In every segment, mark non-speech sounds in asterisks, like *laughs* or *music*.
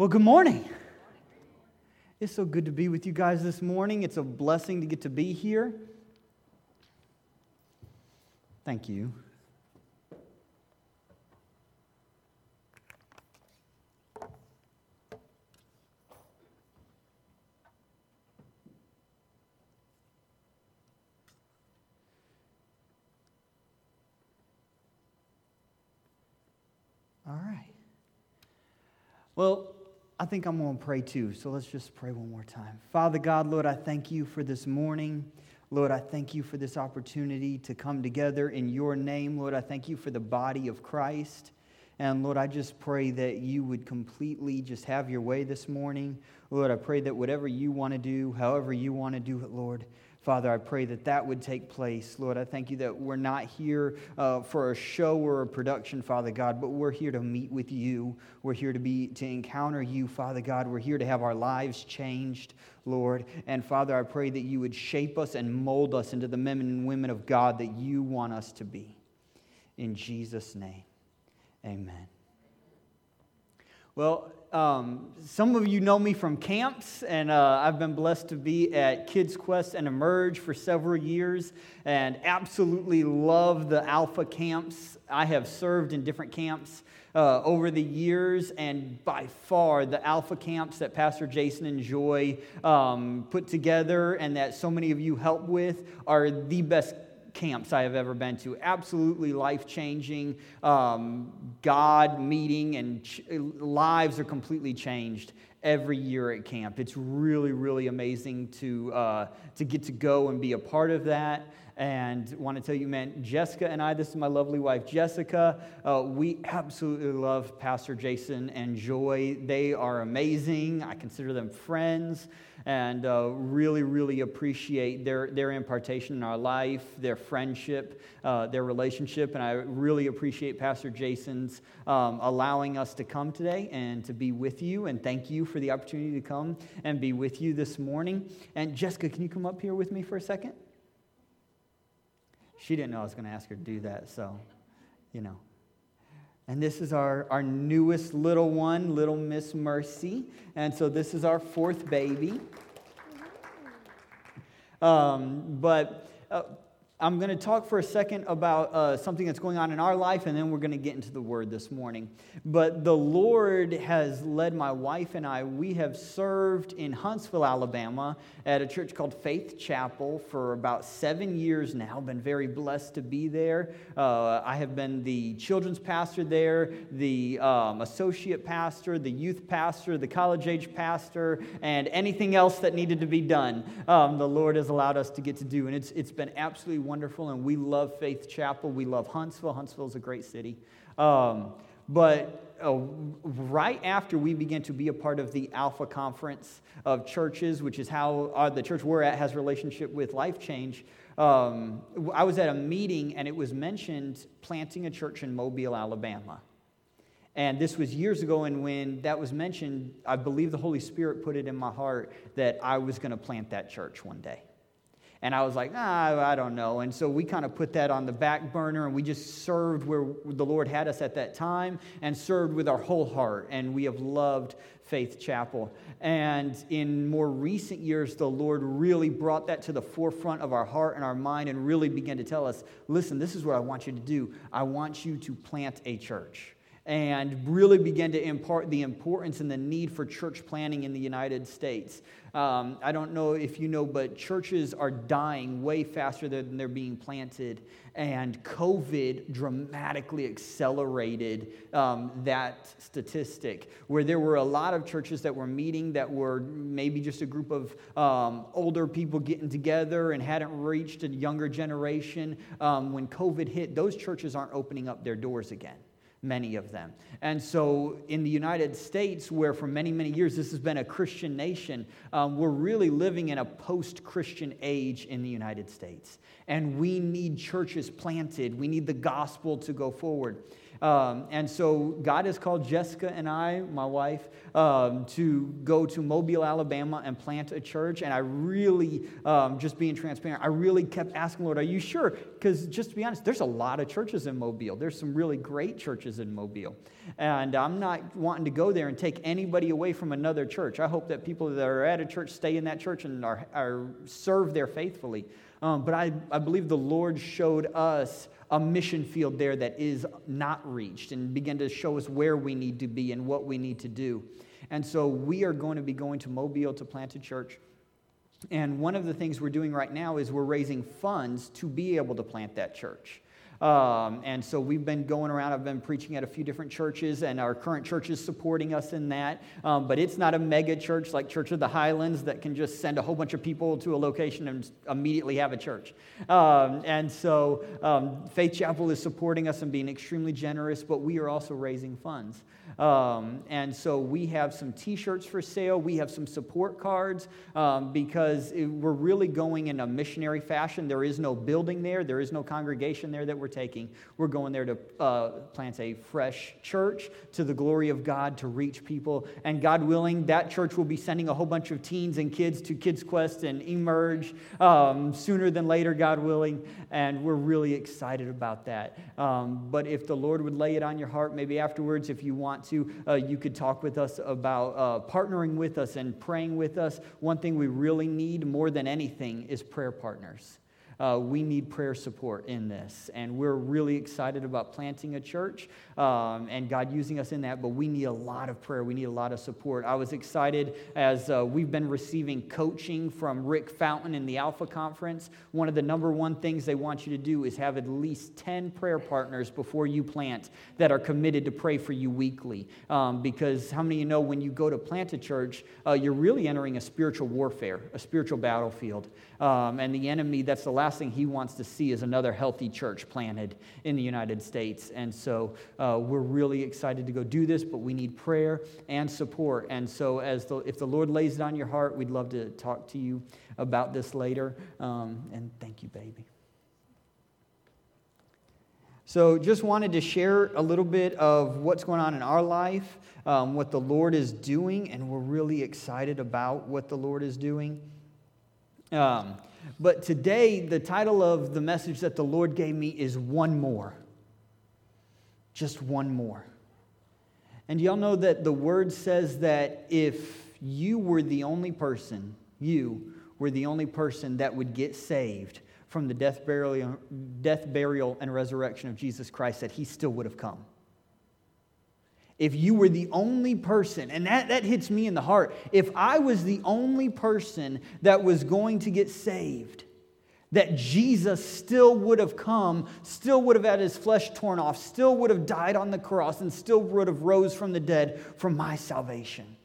Well, good morning. It's so good to be with you guys this morning. It's a blessing to get to be here. Thank you. All right. Well, I think I'm going to pray too. So let's just pray one more time. Father God, Lord, I thank you for this morning. Lord, I thank you for this opportunity to come together in your name. Lord, I thank you for the body of Christ. And Lord, I just pray that you would completely just have your way this morning. Lord, I pray that whatever you want to do, however you want to do it, Lord, Father, I pray that that would take place. Lord, I thank you that we're not here uh, for a show or a production, Father God, but we're here to meet with you. We're here to be to encounter you, Father God. We're here to have our lives changed, Lord. And Father, I pray that you would shape us and mold us into the men and women of God that you want us to be. In Jesus' name, amen. Well, um, some of you know me from camps, and uh, I've been blessed to be at Kids Quest and Emerge for several years and absolutely love the Alpha camps. I have served in different camps uh, over the years, and by far the Alpha camps that Pastor Jason and Joy um, put together and that so many of you help with are the best camps I have ever been to. Absolutely life changing, um, God meeting, and ch- lives are completely changed every year at camp. It's really, really amazing to, uh, to get to go and be a part of that. And want to tell you, man, Jessica and I, this is my lovely wife, Jessica. Uh, we absolutely love Pastor Jason and Joy. They are amazing. I consider them friends and uh, really, really appreciate their, their impartation in our life, their friendship, uh, their relationship. And I really appreciate Pastor Jason's um, allowing us to come today and to be with you. And thank you for the opportunity to come and be with you this morning. And Jessica, can you come up here with me for a second? She didn't know I was going to ask her to do that, so, you know. And this is our, our newest little one, little Miss Mercy. And so this is our fourth baby. Um, but uh, I'm going to talk for a second about uh, something that's going on in our life, and then we're going to get into the word this morning. But the Lord has led my wife and I. We have served in Huntsville, Alabama, at a church called Faith Chapel for about seven years now. Been very blessed to be there. Uh, I have been the children's pastor there, the um, associate pastor, the youth pastor, the college age pastor, and anything else that needed to be done. Um, the Lord has allowed us to get to do, and it's it's been absolutely wonderful, and we love Faith Chapel. We love Huntsville. Huntsville is a great city. Um, but uh, right after we began to be a part of the Alpha Conference of Churches, which is how uh, the church we're at has relationship with Life Change, um, I was at a meeting and it was mentioned planting a church in Mobile, Alabama. And this was years ago, and when that was mentioned, I believe the Holy Spirit put it in my heart that I was going to plant that church one day. And I was like, ah, I don't know. And so we kind of put that on the back burner and we just served where the Lord had us at that time and served with our whole heart. And we have loved Faith Chapel. And in more recent years, the Lord really brought that to the forefront of our heart and our mind and really began to tell us listen, this is what I want you to do. I want you to plant a church and really began to impart the importance and the need for church planning in the United States. Um, I don't know if you know, but churches are dying way faster than they're being planted. And COVID dramatically accelerated um, that statistic, where there were a lot of churches that were meeting that were maybe just a group of um, older people getting together and hadn't reached a younger generation. Um, when COVID hit, those churches aren't opening up their doors again many of them. And so, in the United States, where for many, many years this has been a Christian nation, um, we're really living in a post Christian age in the United States. And we need churches planted, we need the gospel to go forward. Um, and so God has called Jessica and I, my wife, um, to go to Mobile, Alabama and plant a church. And I really, um, just being transparent, I really kept asking, Lord, are you sure? Because just to be honest, there's a lot of churches in Mobile. There's some really great churches in Mobile. And I'm not wanting to go there and take anybody away from another church. I hope that people that are at a church stay in that church and are, are serve there faithfully. Um, but I, I believe the Lord showed us a mission field there that is not reached and begin to show us where we need to be and what we need to do. And so we are going to be going to Mobile to plant a church. And one of the things we're doing right now is we're raising funds to be able to plant that church. Um, and so we've been going around. I've been preaching at a few different churches, and our current church is supporting us in that. Um, but it's not a mega church like Church of the Highlands that can just send a whole bunch of people to a location and immediately have a church. Um, and so um, Faith Chapel is supporting us and being extremely generous, but we are also raising funds. Um, and so we have some t shirts for sale. We have some support cards um, because it, we're really going in a missionary fashion. There is no building there, there is no congregation there that we're taking. We're going there to uh, plant a fresh church to the glory of God to reach people. And God willing, that church will be sending a whole bunch of teens and kids to Kids Quest and Emerge um, sooner than later, God willing. And we're really excited about that. Um, but if the Lord would lay it on your heart, maybe afterwards, if you want to, uh, you could talk with us about uh, partnering with us and praying with us. One thing we really need more than anything is prayer partners uh, we need prayer support in this. And we're really excited about planting a church um, and God using us in that, but we need a lot of prayer. We need a lot of support. I was excited as uh, we've been receiving coaching from Rick Fountain in the Alpha Conference. One of the number one things they want you to do is have at least 10 prayer partners before you plant that are committed to pray for you weekly. Um, because how many of you know when you go to plant a church, uh, you're really entering a spiritual warfare, a spiritual battlefield. Um, and the enemy, that's the last thing he wants to see is another healthy church planted in the United States. And so uh, we're really excited to go do this, but we need prayer and support. And so, as the, if the Lord lays it on your heart, we'd love to talk to you about this later. Um, and thank you, baby. So, just wanted to share a little bit of what's going on in our life, um, what the Lord is doing, and we're really excited about what the Lord is doing. Um, but today, the title of the message that the Lord gave me is One More. Just one more. And y'all know that the word says that if you were the only person, you were the only person that would get saved from the death, burial, death, burial, and resurrection of Jesus Christ, that he still would have come if you were the only person, and that, that hits me in the heart, if I was the only person that was going to get saved, that Jesus still would have come, still would have had his flesh torn off, still would have died on the cross, and still would have rose from the dead for my salvation.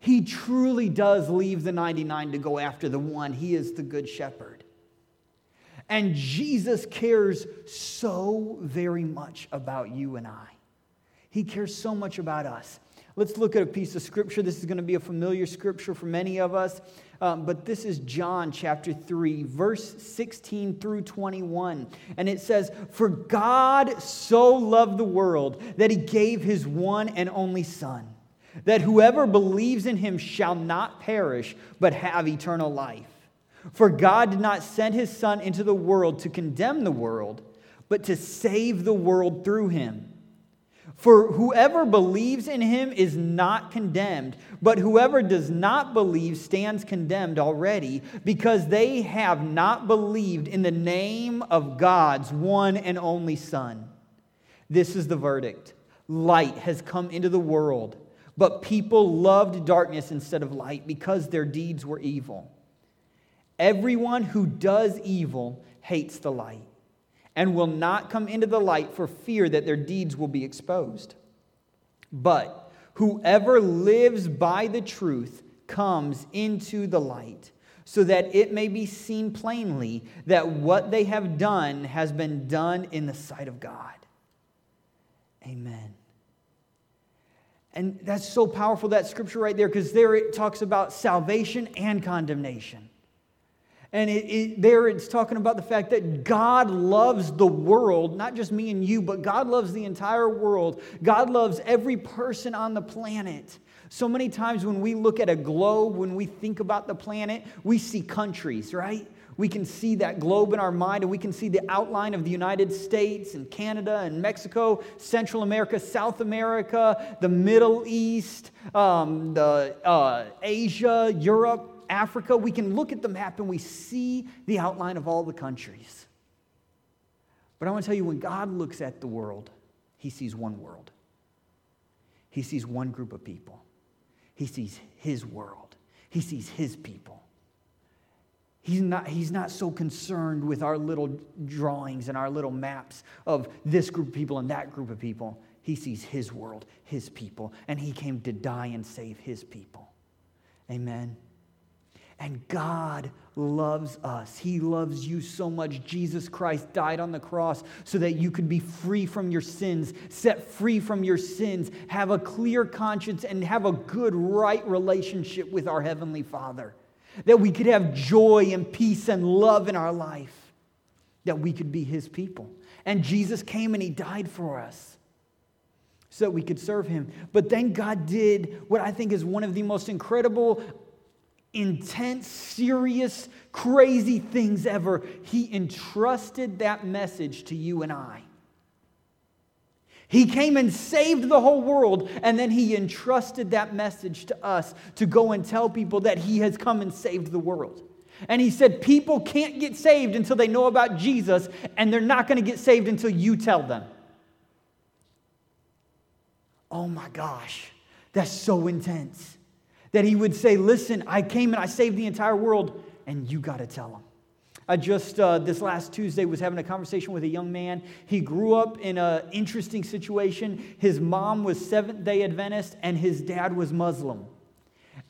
He truly does leave the 99 to go after the one. He is the good shepherd. And Jesus cares so very much about you and I. He cares so much about us. Let's look at a piece of scripture. This is going to be a familiar scripture for many of us, um, but this is John chapter 3, verse 16 through 21. And it says, For God so loved the world that he gave his one and only Son, that whoever believes in him shall not perish, but have eternal life. For God did not send his Son into the world to condemn the world, but to save the world through him. For whoever believes in him is not condemned, but whoever does not believe stands condemned already, because they have not believed in the name of God's one and only Son. This is the verdict light has come into the world, but people loved darkness instead of light because their deeds were evil. Everyone who does evil hates the light and will not come into the light for fear that their deeds will be exposed. But whoever lives by the truth comes into the light, so that it may be seen plainly that what they have done has been done in the sight of God. Amen. And that's so powerful, that scripture right there, because there it talks about salvation and condemnation. And it, it, there it's talking about the fact that God loves the world, not just me and you, but God loves the entire world. God loves every person on the planet. So many times when we look at a globe, when we think about the planet, we see countries, right? We can see that globe in our mind and we can see the outline of the United States and Canada and Mexico, Central America, South America, the Middle East, um, the, uh, Asia, Europe, Africa, we can look at the map and we see the outline of all the countries. But I want to tell you, when God looks at the world, he sees one world. He sees one group of people. He sees his world. He sees his people. He's not, he's not so concerned with our little drawings and our little maps of this group of people and that group of people. He sees his world, his people, and he came to die and save his people. Amen. And God loves us. He loves you so much. Jesus Christ died on the cross so that you could be free from your sins, set free from your sins, have a clear conscience, and have a good, right relationship with our Heavenly Father. That we could have joy and peace and love in our life. That we could be His people. And Jesus came and He died for us so that we could serve Him. But then God did what I think is one of the most incredible intense, serious, crazy things ever, he entrusted that message to you and I. He came and saved the whole world, and then he entrusted that message to us to go and tell people that he has come and saved the world. And he said, People can't get saved until they know about Jesus, and they're not going to get saved until you tell them. Oh my gosh, that's so intense that he would say, Listen, I came and I saved the entire world, and you got to tell them. I just, uh, this last Tuesday, was having a conversation with a young man. He grew up in an interesting situation. His mom was Seventh day Adventist, and his dad was Muslim.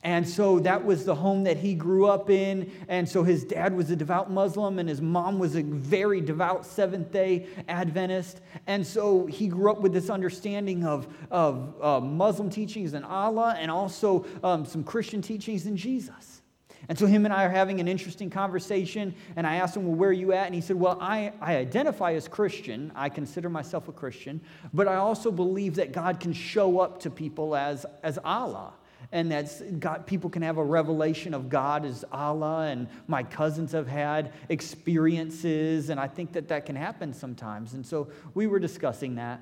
And so that was the home that he grew up in. And so his dad was a devout Muslim, and his mom was a very devout Seventh day Adventist. And so he grew up with this understanding of, of uh, Muslim teachings in Allah and also um, some Christian teachings in Jesus. And so him and I are having an interesting conversation, and I asked him, Well, where are you at? And he said, Well, I, I identify as Christian. I consider myself a Christian, but I also believe that God can show up to people as, as Allah and that's God, people can have a revelation of God as Allah, and my cousins have had experiences, and I think that that can happen sometimes. And so we were discussing that,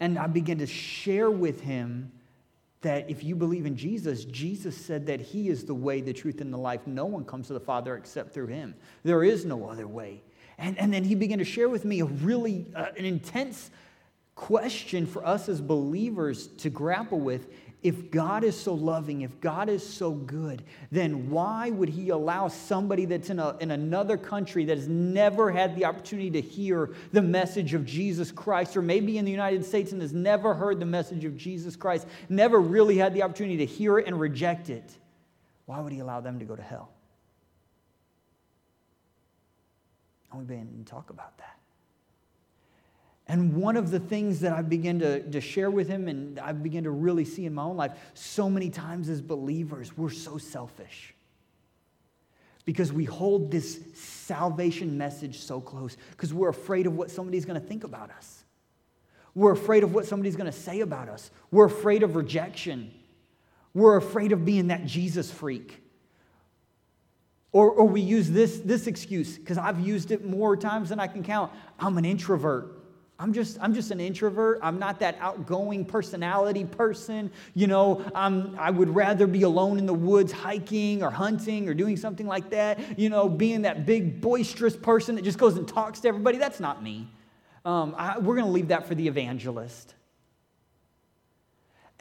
and I began to share with him that if you believe in Jesus, Jesus said that He is the way, the truth, and the life. No one comes to the Father except through Him. There is no other way. And, and then he began to share with me a really uh, an intense question for us as believers to grapple with if God is so loving, if God is so good, then why would He allow somebody that's in, a, in another country that has never had the opportunity to hear the message of Jesus Christ, or maybe in the United States and has never heard the message of Jesus Christ, never really had the opportunity to hear it and reject it? Why would He allow them to go to hell? And we've been talk about that. And one of the things that I begin to, to share with him and I begin to really see in my own life so many times as believers, we're so selfish. Because we hold this salvation message so close, because we're afraid of what somebody's going to think about us. We're afraid of what somebody's going to say about us. We're afraid of rejection. We're afraid of being that Jesus freak. Or, or we use this, this excuse, because I've used it more times than I can count. I'm an introvert. I'm just, I'm just an introvert. I'm not that outgoing personality person. You know, I'm, I would rather be alone in the woods hiking or hunting or doing something like that. You know, being that big boisterous person that just goes and talks to everybody. That's not me. Um, I, we're going to leave that for the evangelist.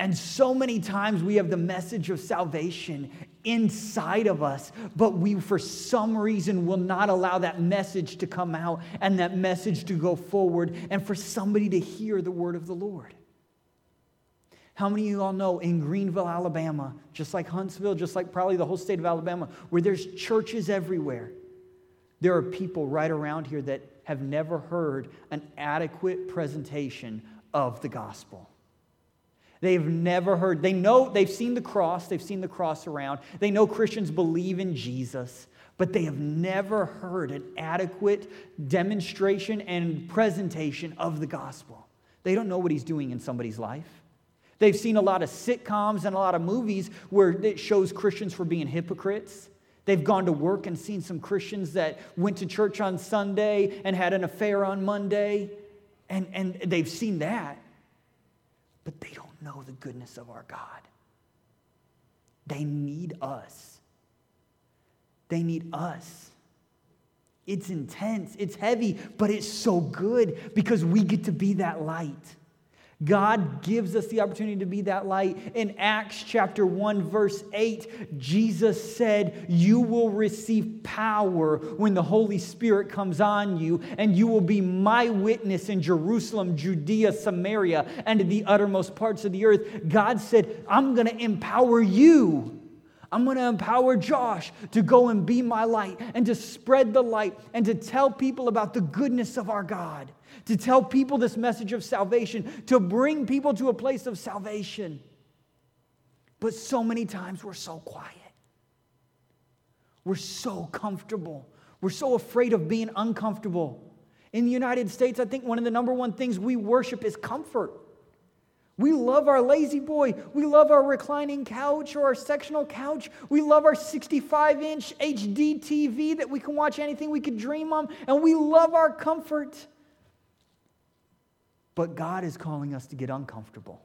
And so many times we have the message of salvation inside of us, but we, for some reason, will not allow that message to come out and that message to go forward and for somebody to hear the word of the Lord. How many of you all know in Greenville, Alabama, just like Huntsville, just like probably the whole state of Alabama, where there's churches everywhere, there are people right around here that have never heard an adequate presentation of the gospel? They've never heard. They know, they've seen the cross, they've seen the cross around. They know Christians believe in Jesus, but they have never heard an adequate demonstration and presentation of the gospel. They don't know what he's doing in somebody's life. They've seen a lot of sitcoms and a lot of movies where it shows Christians for being hypocrites. They've gone to work and seen some Christians that went to church on Sunday and had an affair on Monday, and, and they've seen that. But they don't know the goodness of our God. They need us. They need us. It's intense, it's heavy, but it's so good because we get to be that light. God gives us the opportunity to be that light. In Acts chapter 1, verse 8, Jesus said, You will receive power when the Holy Spirit comes on you, and you will be my witness in Jerusalem, Judea, Samaria, and the uttermost parts of the earth. God said, I'm going to empower you. I'm going to empower Josh to go and be my light and to spread the light and to tell people about the goodness of our God to tell people this message of salvation, to bring people to a place of salvation. But so many times we're so quiet. We're so comfortable. We're so afraid of being uncomfortable. In the United States, I think one of the number one things we worship is comfort. We love our La-Z-Boy. We love our reclining couch or our sectional couch. We love our 65 inch HD TV that we can watch anything we could dream on. And we love our comfort. But God is calling us to get uncomfortable.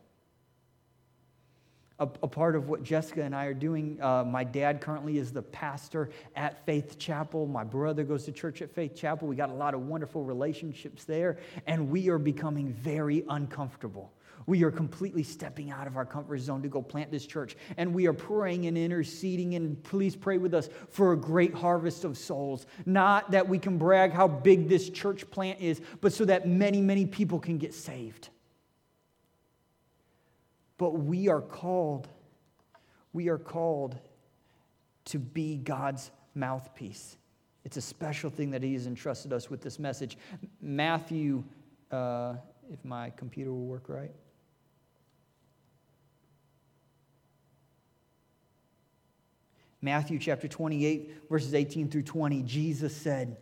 A, a part of what Jessica and I are doing, uh, my dad currently is the pastor at Faith Chapel. My brother goes to church at Faith Chapel. We got a lot of wonderful relationships there, and we are becoming very uncomfortable. We are completely stepping out of our comfort zone to go plant this church. And we are praying and interceding, and please pray with us for a great harvest of souls. Not that we can brag how big this church plant is, but so that many, many people can get saved. But we are called, we are called to be God's mouthpiece. It's a special thing that He has entrusted us with this message. Matthew, uh, if my computer will work right. Matthew chapter 28, verses 18 through 20, Jesus said,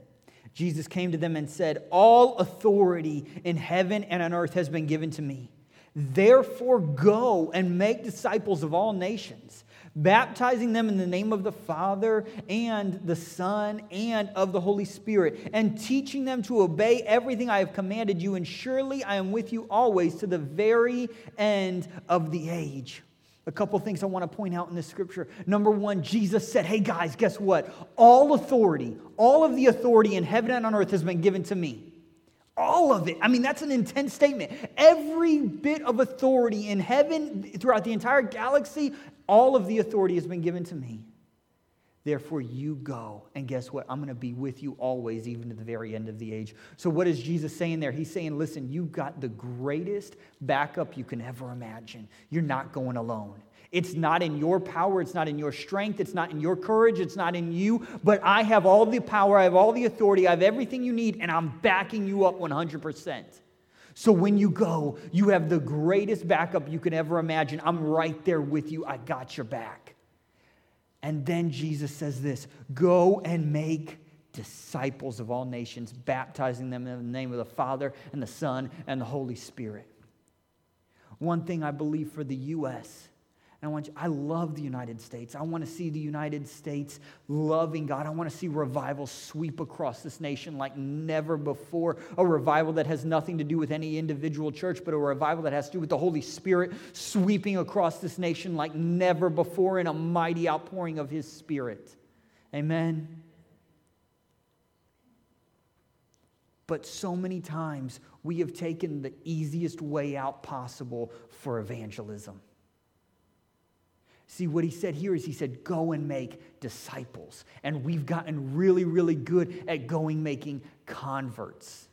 Jesus came to them and said, All authority in heaven and on earth has been given to me. Therefore, go and make disciples of all nations, baptizing them in the name of the Father and the Son and of the Holy Spirit, and teaching them to obey everything I have commanded you. And surely I am with you always to the very end of the age. A couple things I want to point out in this scripture. Number one, Jesus said, Hey guys, guess what? All authority, all of the authority in heaven and on earth has been given to me. All of it. I mean, that's an intense statement. Every bit of authority in heaven, throughout the entire galaxy, all of the authority has been given to me. Therefore, you go. And guess what? I'm going to be with you always, even to the very end of the age. So, what is Jesus saying there? He's saying, listen, you've got the greatest backup you can ever imagine. You're not going alone. It's not in your power, it's not in your strength, it's not in your courage, it's not in you, but I have all the power, I have all the authority, I have everything you need, and I'm backing you up 100%. So when you go, you have the greatest backup you can ever imagine. I'm right there with you, I got your back. And then Jesus says this go and make disciples of all nations, baptizing them in the name of the Father and the Son and the Holy Spirit. One thing I believe for the U.S. I want you, I love the United States. I want to see the United States loving God. I want to see revival sweep across this nation like never before. A revival that has nothing to do with any individual church, but a revival that has to do with the Holy Spirit sweeping across this nation like never before in a mighty outpouring of His Spirit. Amen. But so many times we have taken the easiest way out possible for evangelism. See, what he said here is he said, go and make disciples. And we've gotten really, really good at going making converts.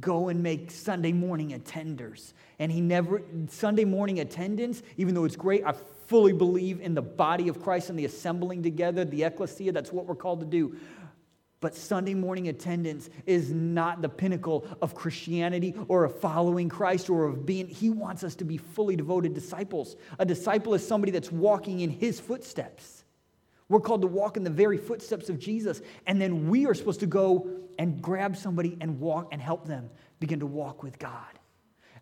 Go and make Sunday morning attenders. And he never, Sunday morning attendance, even though it's great, I fully believe in the body of Christ and the assembling together, the ecclesia, that's what we're called to do. But Sunday morning attendance is not the pinnacle of Christianity or of following Christ or of being, He wants us to be fully devoted disciples. A disciple is somebody that's walking in His footsteps. We're called to walk in the very footsteps of Jesus. And then we are supposed to go and grab somebody and walk and help them begin to walk with God.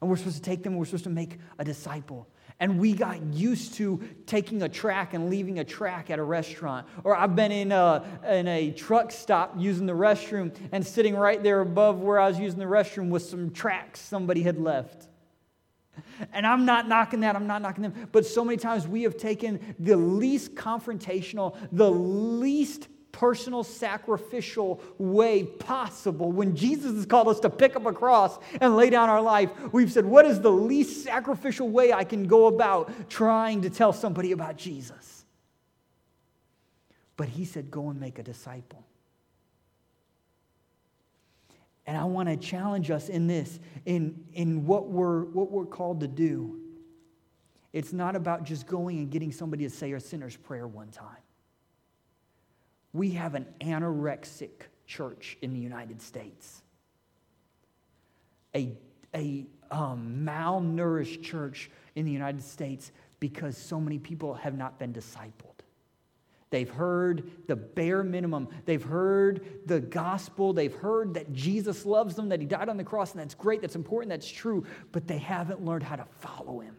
And we're supposed to take them, we're supposed to make a disciple. And we got used to taking a tract and leaving a tract at a restaurant. Or I've been in a, in a truck stop using the restroom and sitting right there above where I was using the restroom with some tracts somebody had left. And I'm not knocking that, I'm not knocking them. But so many times we have taken the least confrontational, the least personal sacrificial way possible. When Jesus has called us to pick up a cross and lay down our life, we've said, What is the least sacrificial way I can go about trying to tell somebody about Jesus? But he said, Go and make a disciple. And I want to challenge us in this, in, in what, we're, what we're called to do. It's not about just going and getting somebody to say a sinner's prayer one time. We have an anorexic church in the United States, a, a um, malnourished church in the United States because so many people have not been discipled. They've heard the bare minimum. They've heard the gospel. They've heard that Jesus loves them, that he died on the cross, and that's great, that's important, that's true, but they haven't learned how to follow him.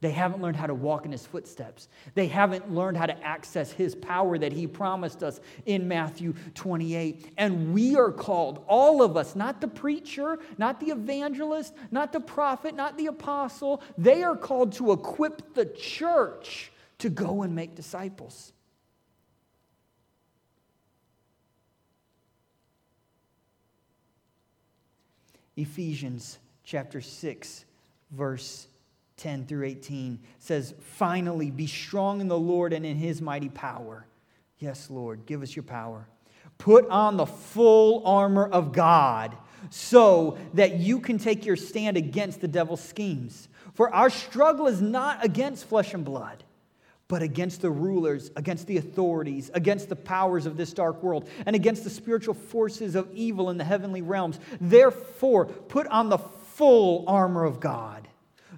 They haven't learned how to walk in his footsteps. They haven't learned how to access his power that he promised us in Matthew 28. And we are called, all of us, not the preacher, not the evangelist, not the prophet, not the apostle, they are called to equip the church to go and make disciples. Ephesians chapter 6, verse 10 through 18 says, Finally, be strong in the Lord and in his mighty power. Yes, Lord, give us your power. Put on the full armor of God so that you can take your stand against the devil's schemes. For our struggle is not against flesh and blood but against the rulers, against the authorities, against the powers of this dark world, and against the spiritual forces of evil in the heavenly realms. Therefore, put on the full armor of God,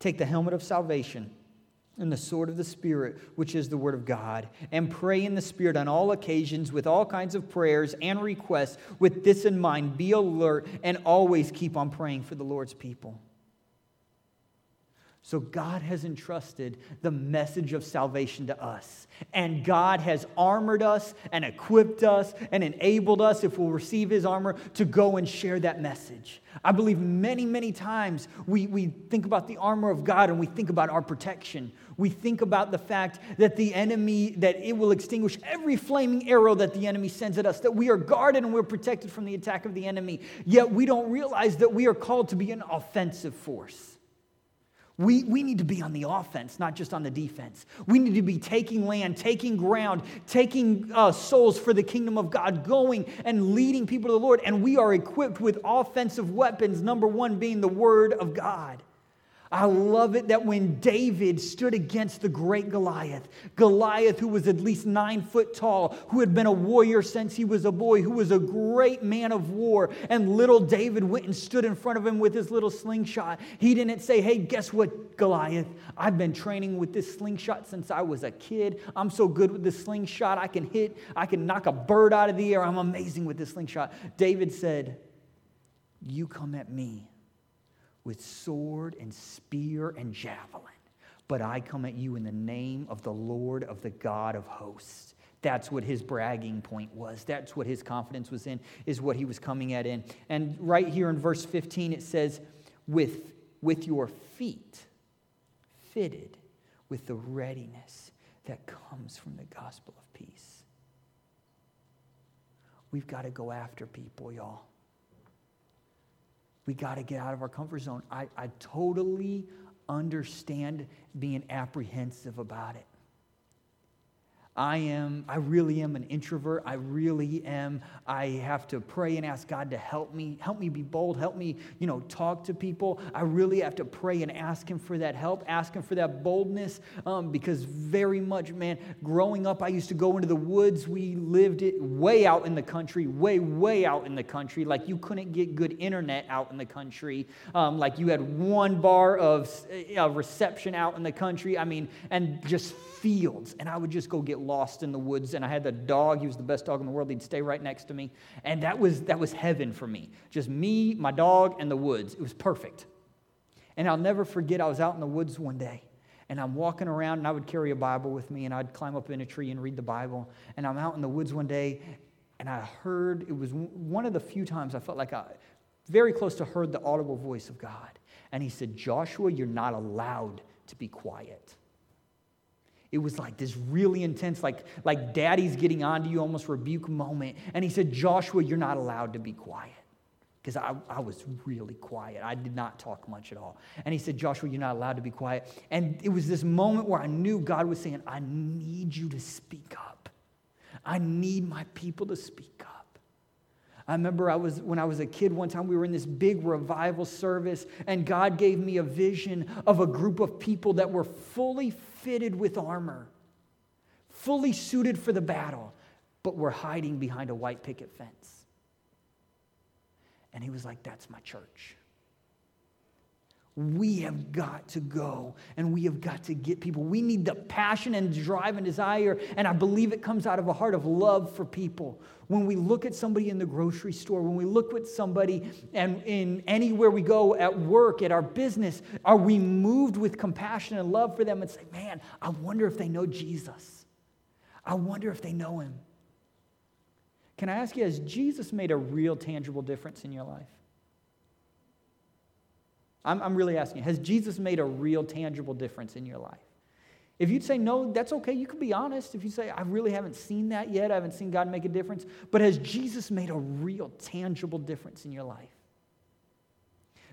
Take the helmet of salvation and the sword of the Spirit, which is the Word of God, and pray in the Spirit on all occasions with all kinds of prayers and requests. With this in mind, be alert and always keep on praying for the Lord's people. So God has entrusted the message of salvation to us. And God has armored us and equipped us and enabled us, if we'll receive his armor, to go and share that message. I believe many, many times we, we think about the armor of God and we think about our protection. We think about the fact that the enemy, that it will extinguish every flaming arrow that the enemy sends at us, that we are guarded and we're protected from the attack of the enemy. Yet we don't realize that we are called to be an offensive force. We, we need to be on the offense, not just on the defense. We need to be taking land, taking ground, taking uh, souls for the kingdom of God, going and leading people to the Lord. And we are equipped with offensive weapons, number one being the word of God. I love it that when David stood against the great Goliath, Goliath, who was at least nine foot tall, who had been a warrior since he was a boy, who was a great man of war, and little David went and stood in front of him with his little slingshot. He didn't say, Hey, guess what, Goliath? I've been training with this slingshot since I was a kid. I'm so good with this slingshot. I can hit, I can knock a bird out of the air. I'm amazing with this slingshot. David said, You come at me with sword and spear and javelin. But I come at you in the name of the Lord of the God of hosts. That's what his bragging point was. That's what his confidence was in, is what he was coming at in. And right here in verse 15, it says, with, with your feet fitted with the readiness that comes from the gospel of peace. We've got to go after people, y'all. We got to get out of our comfort zone. I, I totally understand being apprehensive about it. I am, I really am an introvert. I really am. I have to pray and ask God to help me, help me be bold, help me, you know, talk to people. I really have to pray and ask Him for that help, ask Him for that boldness, um, because very much, man, growing up, I used to go into the woods. We lived it way out in the country, way, way out in the country. Like you couldn't get good internet out in the country. Um, like you had one bar of uh, reception out in the country. I mean, and just fields. And I would just go get lost in the woods. And I had the dog. He was the best dog in the world. He'd stay right next to me. And that was, that was heaven for me. Just me, my dog, and the woods. It was perfect. And I'll never forget, I was out in the woods one day. And I'm walking around, and I would carry a Bible with me, and I'd climb up in a tree and read the Bible. And I'm out in the woods one day, and I heard, it was one of the few times I felt like I, very close to heard the audible voice of God. And he said, Joshua, you're not allowed to be quiet. It was like this really intense, like, like daddy's getting on to you, almost rebuke moment. And he said, Joshua, you're not allowed to be quiet. Because I, I was really quiet. I did not talk much at all. And he said, Joshua, you're not allowed to be quiet. And it was this moment where I knew God was saying, I need you to speak up. I need my people to speak up. I remember I was when I was a kid one time we were in this big revival service and God gave me a vision of a group of people that were fully fitted with armor, fully suited for the battle, but we're hiding behind a white picket fence. And he was like, That's my church. We have got to go and we have got to get people. We need the passion and drive and desire. And I believe it comes out of a heart of love for people. When we look at somebody in the grocery store, when we look at somebody and in anywhere we go at work, at our business, are we moved with compassion and love for them and say, man, I wonder if they know Jesus? I wonder if they know him. Can I ask you, has Jesus made a real tangible difference in your life? I'm, I'm really asking, has Jesus made a real tangible difference in your life? If you'd say no, that's okay. You can be honest. If you say, I really haven't seen that yet, I haven't seen God make a difference. But has Jesus made a real tangible difference in your life?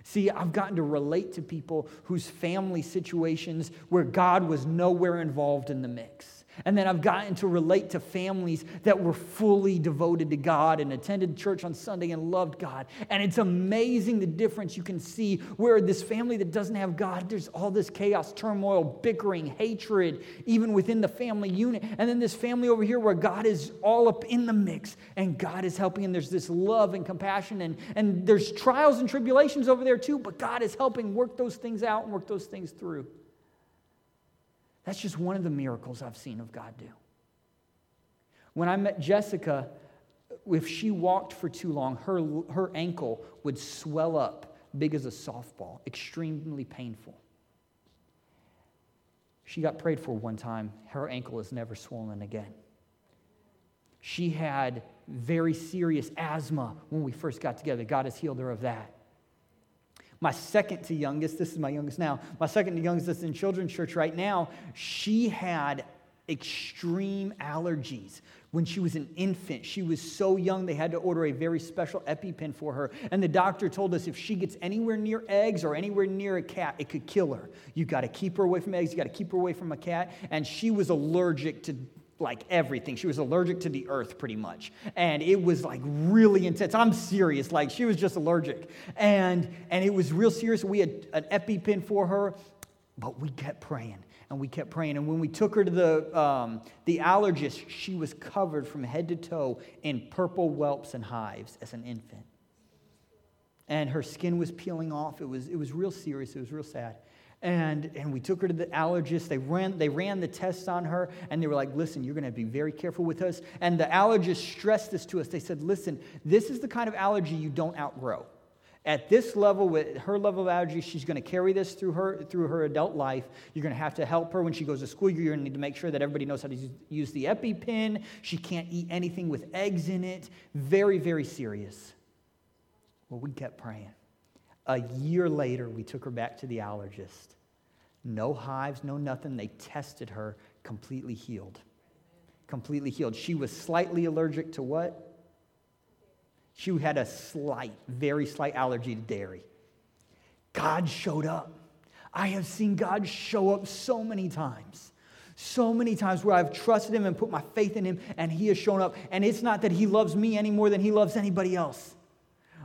See, I've gotten to relate to people whose family situations where God was nowhere involved in the mix. And then I've gotten to relate to families that were fully devoted to God and attended church on Sunday and loved God. And it's amazing the difference you can see where this family that doesn't have God, there's all this chaos, turmoil, bickering, hatred, even within the family unit. And then this family over here where God is all up in the mix and God is helping, and there's this love and compassion, and, and there's trials and tribulations over there too, but God is helping work those things out and work those things through. That's just one of the miracles I've seen of God do. When I met Jessica, if she walked for too long, her, her ankle would swell up big as a softball, extremely painful. She got prayed for one time. Her ankle is never swollen again. She had very serious asthma when we first got together. God has healed her of that. My second to youngest, this is my youngest now, my second to youngest that's in children's church right now, she had extreme allergies. When she was an infant, she was so young they had to order a very special EpiPen for her. And the doctor told us if she gets anywhere near eggs or anywhere near a cat, it could kill her. You got to keep her away from eggs, you got to keep her away from a cat. And she was allergic to like everything. She was allergic to the earth pretty much. And it was like really intense. I'm serious. Like she was just allergic. And and it was real serious. We had an EpiPen for her, but we kept praying and we kept praying. And when we took her to the um, the allergist, she was covered from head to toe in purple whelps and hives as an infant. And her skin was peeling off. It was it was real serious. It was real sad. And, and we took her to the allergist. They ran, they ran the tests on her, and they were like, listen, you're going to be very careful with us. And the allergist stressed this to us. They said, listen, this is the kind of allergy you don't outgrow. At this level, with her level of allergy, she's going to carry this through her, through her adult life. You're going to have to help her when she goes to school. You're going to need to make sure that everybody knows how to use the EpiPen. She can't eat anything with eggs in it. Very, very serious. Well, we kept praying. A year later, we took her back to the allergist. No hives, no nothing. They tested her, completely healed. Completely healed. She was slightly allergic to what? She had a slight, very slight allergy to dairy. God showed up. I have seen God show up so many times So many times where I've trusted him and put my faith in him and he has shown up. And it's not that he loves me any more than he loves anybody else.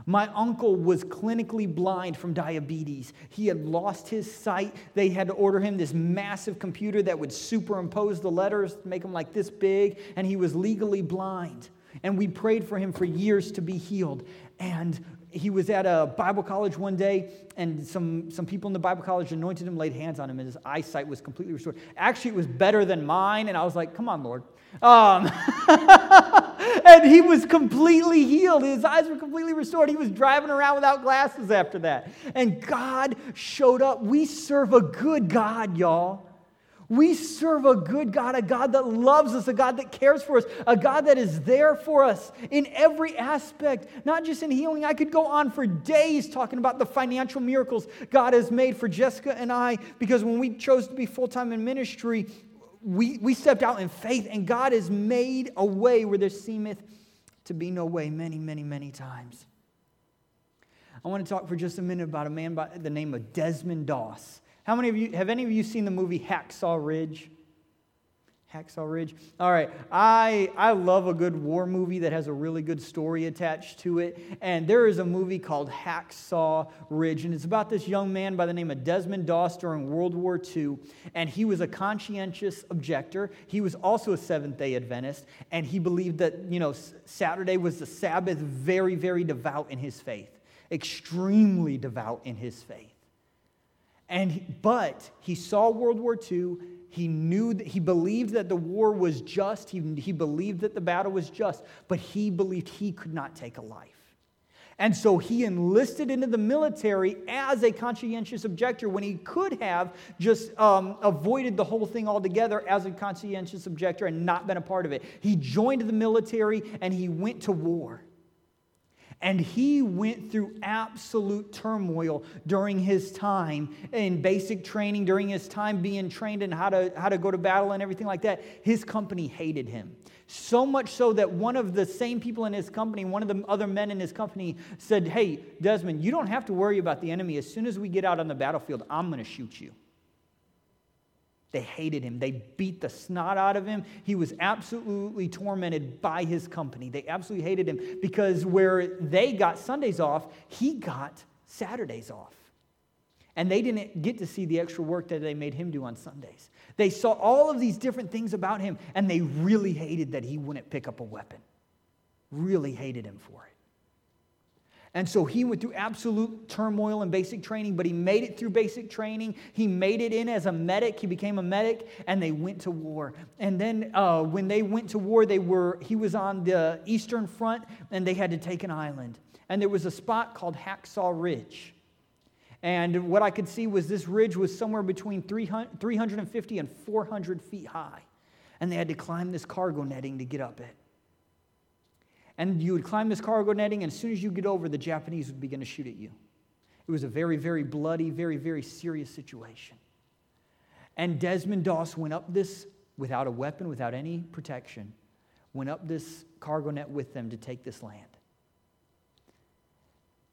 My uncle was clinically blind from diabetes. He had lost his sight. They had to order him this massive computer that would superimpose the letters, make them like this big, and he was legally blind. And we prayed for him for years to be healed. And he was at a Bible college one day, and some, some people in the Bible college anointed him, laid hands on him, and his eyesight was completely restored. Actually, it was better than mine, and I was like, come on, Lord. Um, *laughs* and he was completely healed. His eyes were completely restored. He was driving around without glasses after that. And God showed up. We serve a good God, y'all. We serve a good God, a God that loves us, a God that cares for us, a God that is there for us in every aspect, not just in healing. I could go on for days talking about the financial miracles God has made for Jessica and I, because when we chose to be full time in ministry, we, we stepped out in faith, and God has made a way where there seemeth to be no way many, many, many times. I want to talk for just a minute about a man by the name of Desmond Doss. How many of you, have any of you seen the movie Hacksaw Ridge? Hacksaw Ridge. All right, I, I love a good war movie that has a really good story attached to it. And there is a movie called Hacksaw Ridge, and it's about this young man by the name of Desmond Doss during World War II. And he was a conscientious objector. He was also a Seventh day Adventist, and he believed that, you know, Saturday was the Sabbath, very, very devout in his faith, extremely devout in his faith. And, but he saw World War II. He knew that he believed that the war was just. He, he believed that the battle was just, but he believed he could not take a life. And so he enlisted into the military as a conscientious objector when he could have just um, avoided the whole thing altogether as a conscientious objector and not been a part of it. He joined the military and he went to war. And he went through absolute turmoil during his time in basic training, during his time being trained in how to, how to go to battle and everything like that. His company hated him. So much so that one of the same people in his company, one of the other men in his company, said, Hey, Desmond, you don't have to worry about the enemy. As soon as we get out on the battlefield, I'm going to shoot you. They hated him. They beat the snot out of him. He was absolutely tormented by his company. They absolutely hated him because where they got Sundays off, he got Saturdays off. And they didn't get to see the extra work that they made him do on Sundays. They saw all of these different things about him, and they really hated that he wouldn't pick up a weapon. Really hated him for it. And so he went through absolute turmoil in basic training, but he made it through basic training. He made it in as a medic. He became a medic, and they went to war. And then uh, when they went to war, they were he was on the eastern front, and they had to take an island. And there was a spot called Hacksaw Ridge. And what I could see was this ridge was somewhere between 300, 350 and 400 feet high. And they had to climb this cargo netting to get up it. And you would climb this cargo netting, and as soon as you get over, the Japanese would begin to shoot at you. It was a very, very bloody, very, very serious situation. And Desmond Doss went up this without a weapon, without any protection, went up this cargo net with them to take this land.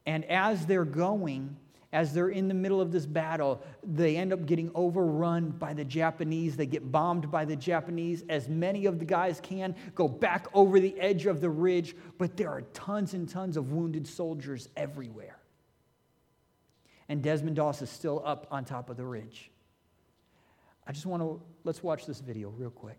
And as they're going, as they're in the middle of this battle, they end up getting overrun by the Japanese. They get bombed by the Japanese. As many of the guys can go back over the edge of the ridge, but there are tons and tons of wounded soldiers everywhere. And Desmond Doss is still up on top of the ridge. I just want to, let's watch this video real quick.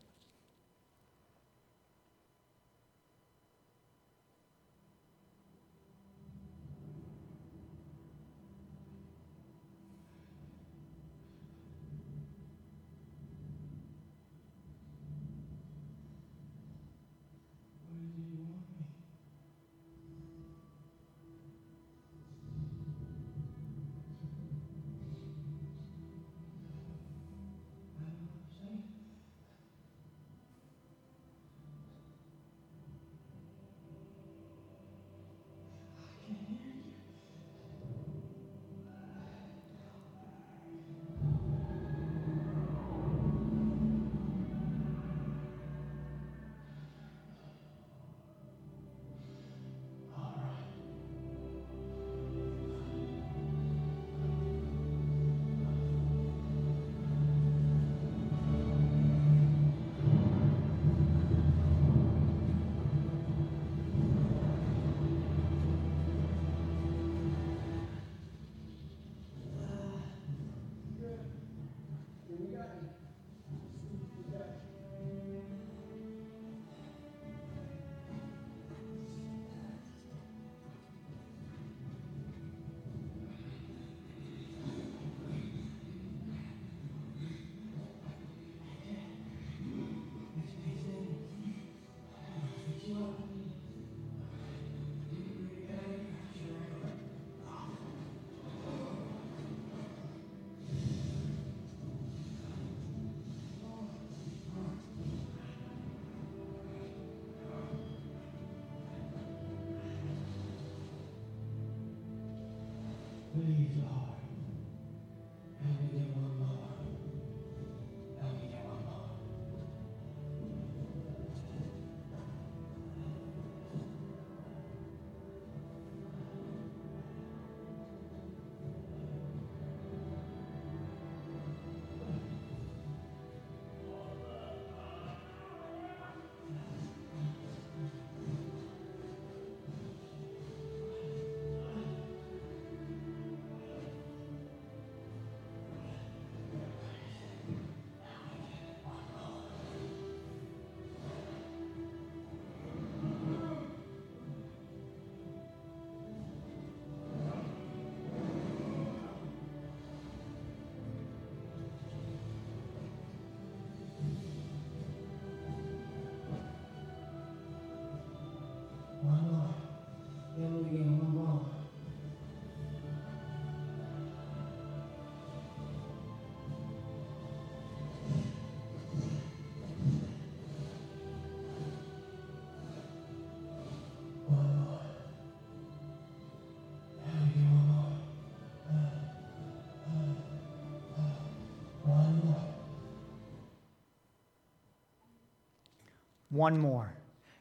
One more.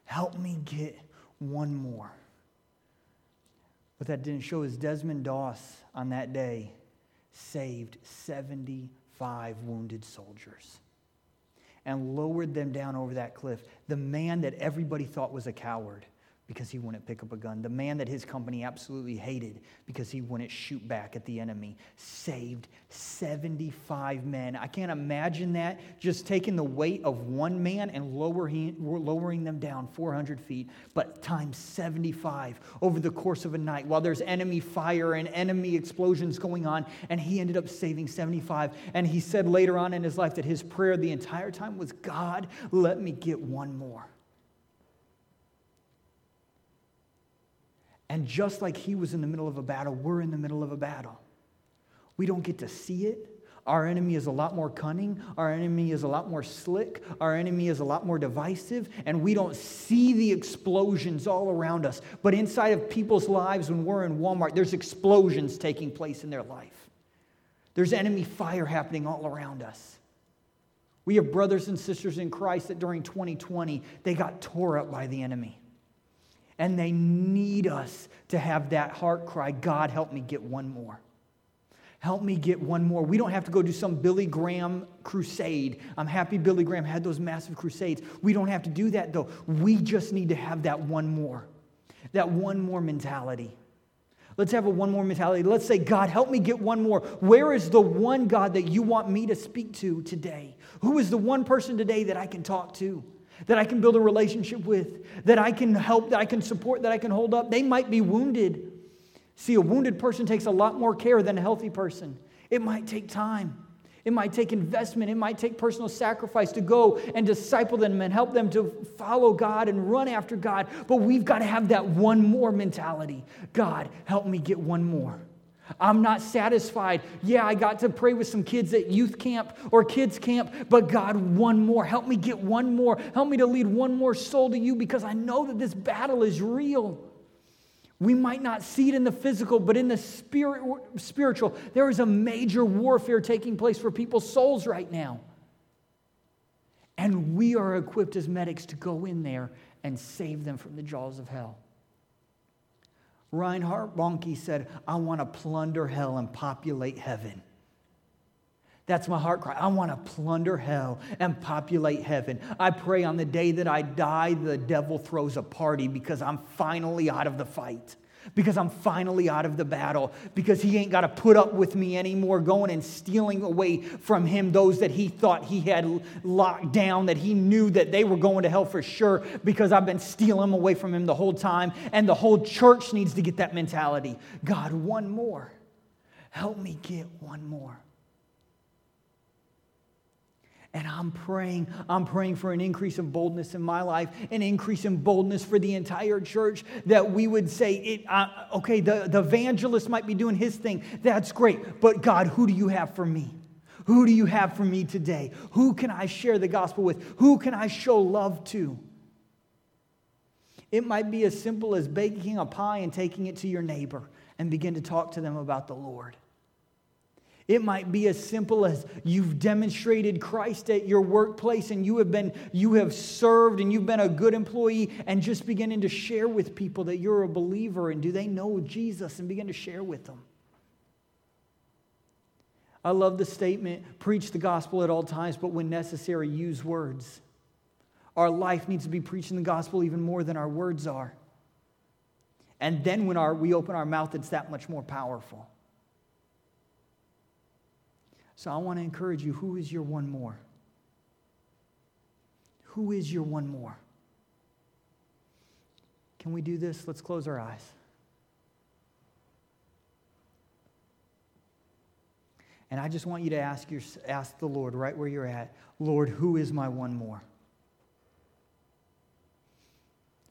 Help me get one more. What that didn't show is Desmond Doss on that day saved 75 wounded soldiers and lowered them down over that cliff. The man that everybody thought was a coward because he wouldn't pick up a gun. The man that his company absolutely hated because he wouldn't shoot back at the enemy saved 75 men. I can't imagine that just taking the weight of one man and lowering, lowering them down 400 feet, but times 75 over the course of a night while there's enemy fire and enemy explosions going on. And he ended up saving 75. And he said later on in his life that his prayer the entire time was God, let me get one more. And just like he was in the middle of a battle, we're in the middle of a battle. We don't get to see it. Our enemy is a lot more cunning. Our enemy is a lot more slick. Our enemy is a lot more divisive. And we don't see the explosions all around us. But inside of people's lives, when we're in Walmart, there's explosions taking place in their life. There's enemy fire happening all around us. We have brothers and sisters in Christ that during 2020, they got tore up by the enemy. And they need us to have that heart cry God, help me get one more. Help me get one more. We don't have to go do some Billy Graham crusade. I'm happy Billy Graham had those massive crusades. We don't have to do that though. We just need to have that one more, that one more mentality. Let's have a one more mentality. Let's say, God, help me get one more. Where is the one God that you want me to speak to today? Who is the one person today that I can talk to? That I can build a relationship with, that I can help, that I can support, that I can hold up. They might be wounded. See, a wounded person takes a lot more care than a healthy person. It might take time. It might take investment. It might take personal sacrifice to go and disciple them and help them to follow God and run after God. But we've got to have that one more mentality. God, help me get one more. I'm not satisfied. Yeah, I got to pray with some kids at youth camp or kids camp, but God, one more. Help me get one more. Help me to lead one more soul to you because I know that this battle is real. We might not see it in the physical, but in the spirit, spiritual, there is a major warfare taking place for people's souls right now. And we are equipped as medics to go in there and save them from the jaws of hell. Reinhard Bonnke said, I want to plunder hell and populate heaven. That's my heart cry. I want to plunder hell and populate heaven. I pray on the day that I die, the devil throws a party because I'm finally out of the fight because I'm finally out of the battle, because he ain't got to put up with me anymore, going and stealing away from him those that he thought he had locked down, that he knew that they were going to hell for sure, because I've been stealing away from him the whole time. And the whole church needs to get that mentality God, one more. Help me get one more. And I'm praying, I'm praying for an increase in boldness in my life, an increase in boldness for the entire church, that we would say, it, uh, okay, the, the evangelist might be doing his thing. That's great. But God, who do you have for me? Who do you have for me today? Who can I share the gospel with? Who can I show love to? It might be as simple as baking a pie and taking it to your neighbor and begin to talk to them about the Lord. It might be as simple as you've demonstrated Christ at your workplace and you have been you have served and you've been a good employee and just beginning to share with people that you're a believer and do they know Jesus and begin to share with them. I love the statement preach the gospel at all times but when necessary use words. Our life needs to be preaching the gospel even more than our words are. And then when our, we open our mouth, it's that much more powerful. So I want to encourage you who is your one more? Who is your one more? Can we do this? Let's close our eyes. And I just want you to ask, your, ask the Lord right where you're at Lord, who is my one more?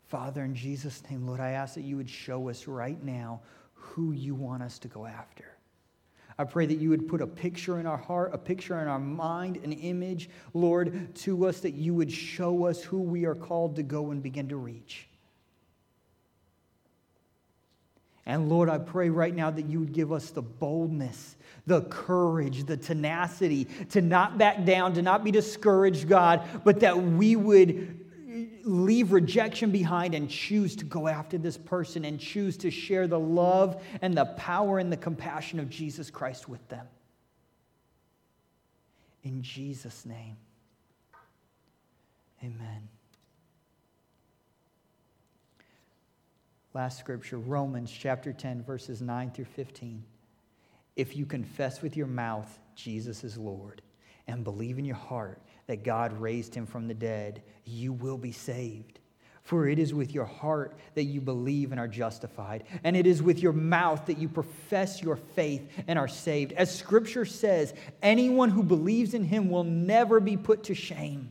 Father, in Jesus' name, Lord, I ask that you would show us right now who you want us to go after. I pray that you would put a picture in our heart, a picture in our mind, an image, Lord, to us, that you would show us who we are called to go and begin to reach. And Lord, I pray right now that you would give us the boldness, the courage, the tenacity to not back down, to not be discouraged, God, but that we would leave rejection behind and choose to go after this person and choose to share the love and the power and the compassion of Jesus Christ with them. In Jesus' name, amen. Last scripture, Romans chapter 10, verses 9 through 15. If you confess with your mouth Jesus is Lord and believe in your heart that God raised him from the dead, you will be saved. For it is with your heart that you believe and are justified, and it is with your mouth that you profess your faith and are saved. As scripture says, anyone who believes in him will never be put to shame.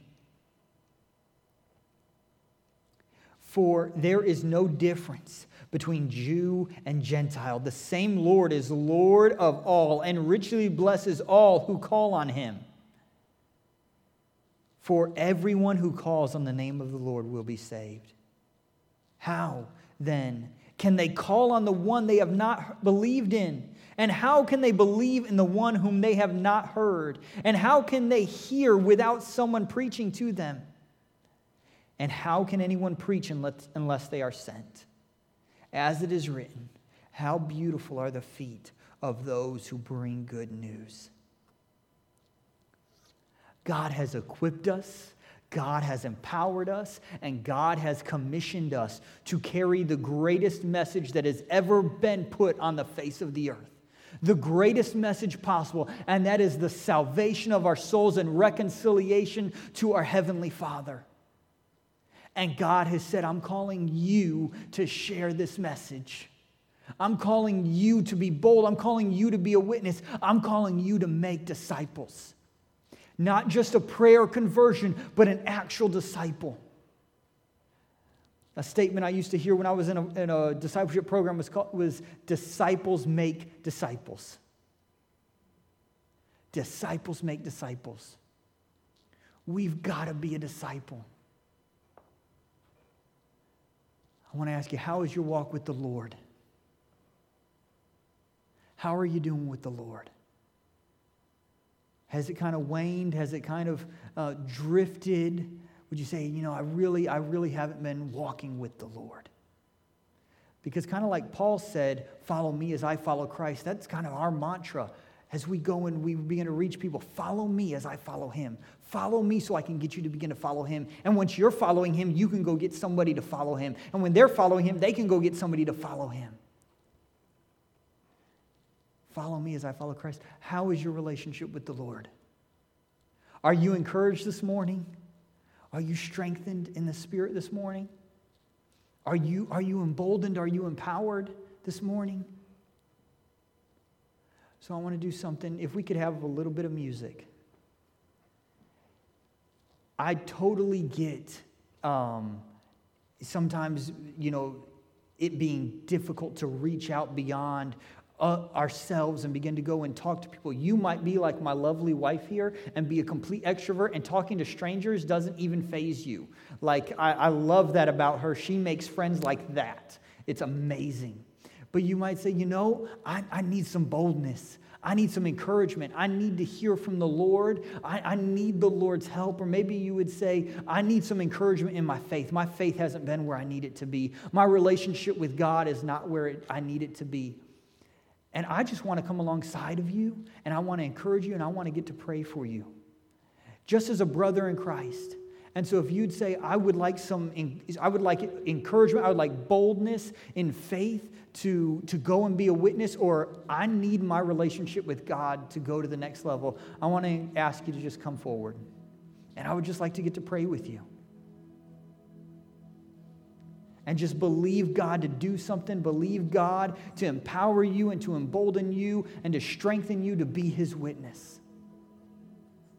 For there is no difference between Jew and Gentile. The same Lord is Lord of all and richly blesses all who call on him. For everyone who calls on the name of the Lord will be saved. How, then, can they call on the one they have not believed in? And how can they believe in the one whom they have not heard? And how can they hear without someone preaching to them? And how can anyone preach unless, they are sent? As it is written, how beautiful are the feet of those who bring good news. God has equipped us, God has empowered us, and God has commissioned us to carry the greatest message that has ever been put on the face of the earth. The greatest message possible, and that is the salvation of our souls and reconciliation to our Heavenly Father. And God has said, I'm calling you to share this message. I'm calling you to be bold. I'm calling you to be a witness. I'm calling you to make disciples. Not just a prayer conversion, but an actual disciple. A statement I used to hear when I was in a, in a discipleship program was, called, was disciples make disciples. Disciples make disciples. We've got to be a disciple. I want to ask you, how is your walk with the Lord? How are you doing with the Lord? Has it kind of waned? Has it kind of uh, drifted? Would you say, you know, I really, I really haven't been walking with the Lord? Because kind of like Paul said, follow me as I follow Christ. That's kind of our mantra as we go and we begin to reach people. Follow me as I follow him. Follow me so I can get you to begin to follow him. And once you're following him, you can go get somebody to follow him. And when they're following him, they can go get somebody to follow him. Follow me as I follow Christ. How is your relationship with the Lord? Are you encouraged this morning? Are you strengthened in the Spirit this morning? Are you, are you emboldened? Are you empowered this morning? So I want to do something. If we could have a little bit of music. I totally get um, sometimes, you know, it being difficult to reach out beyond uh, ourselves and begin to go and talk to people. You might be like my lovely wife here and be a complete extrovert, and talking to strangers doesn't even faze you. Like, I, I love that about her. She makes friends like that. It's amazing. But you might say, you know, I, I need some boldness. I need some encouragement. I need to hear from the Lord. I, I, need the Lord's help. Or maybe you would say, I need some encouragement in my faith. My faith hasn't been where I need it to be. My relationship with God is not where it, I need it to be. And I just want to come alongside of you and I want to encourage you and I want to get to pray for you. Just as a brother in Christ. And so if you'd say, I would like some, I would like encouragement, I would like boldness in faith to, to go and be a witness, or I need my relationship with God to go to the next level, I want to ask you to just come forward. And I would just like to get to pray with you. And just believe God to do something, believe God to empower you and to embolden you and to strengthen you to be His witness.